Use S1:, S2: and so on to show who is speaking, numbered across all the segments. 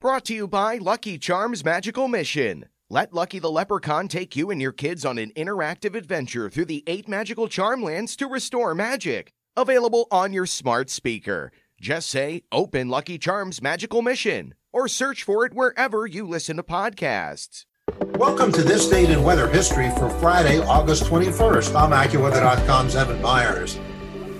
S1: Brought to you by Lucky Charms Magical Mission. Let Lucky the Leprechaun take you and your kids on an interactive adventure through the eight magical charm lands to restore magic. Available on your smart speaker. Just say, Open Lucky Charms Magical Mission, or search for it wherever you listen to podcasts.
S2: Welcome to this date in weather history for Friday, August 21st. I'm AccuWeather.com's Evan Myers.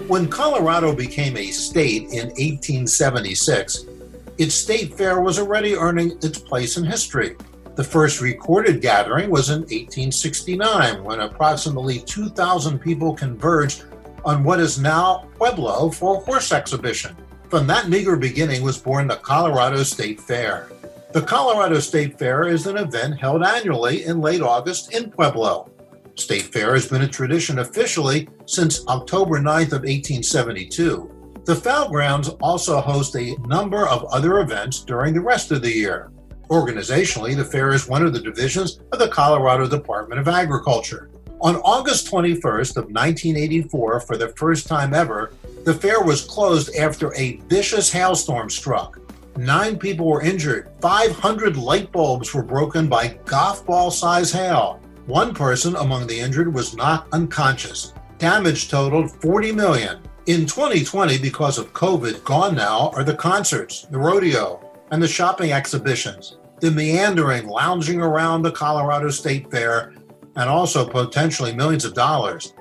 S2: When Colorado became a state in 1876, its state fair was already earning its place in history. The first recorded gathering was in 1869 when approximately 2,000 people converged on what is now Pueblo for a horse exhibition. From that meager beginning was born the Colorado State Fair. The Colorado State Fair is an event held annually in late August in Pueblo. State Fair has been a tradition officially since October 9th of 1872. The Foul fairgrounds also host a number of other events during the rest of the year. Organizationally, the fair is one of the divisions of the Colorado Department of Agriculture. On August 21st of 1984, for the first time ever, the fair was closed after a vicious hailstorm struck. Nine people were injured. 500 light bulbs were broken by golf ball size hail. One person among the injured was knocked unconscious. Damage totaled 40 million. In 2020, because of COVID, gone now are the concerts, the rodeo, and the shopping exhibitions, the meandering, lounging around the Colorado State Fair, and also potentially millions of dollars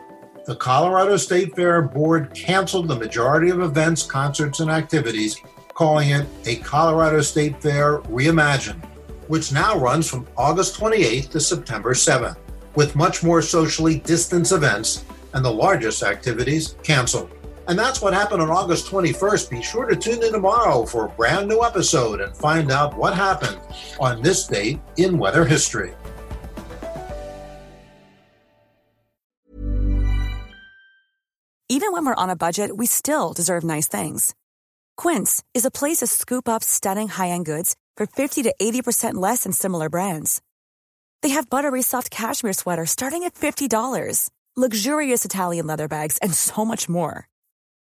S2: the Colorado State Fair Board canceled the majority of events, concerts, and activities, calling it a Colorado State Fair Reimagined, which now runs from August 28th to September 7th, with much more socially distanced events and the largest activities canceled. And that's what happened on August 21st. Be sure to tune in tomorrow for a brand new episode and find out what happened on this date in weather history.
S3: Even when we're on a budget, we still deserve nice things. Quince is a place to scoop up stunning high end goods for 50 to 80% less than similar brands. They have buttery soft cashmere sweaters starting at $50, luxurious Italian leather bags, and so much more.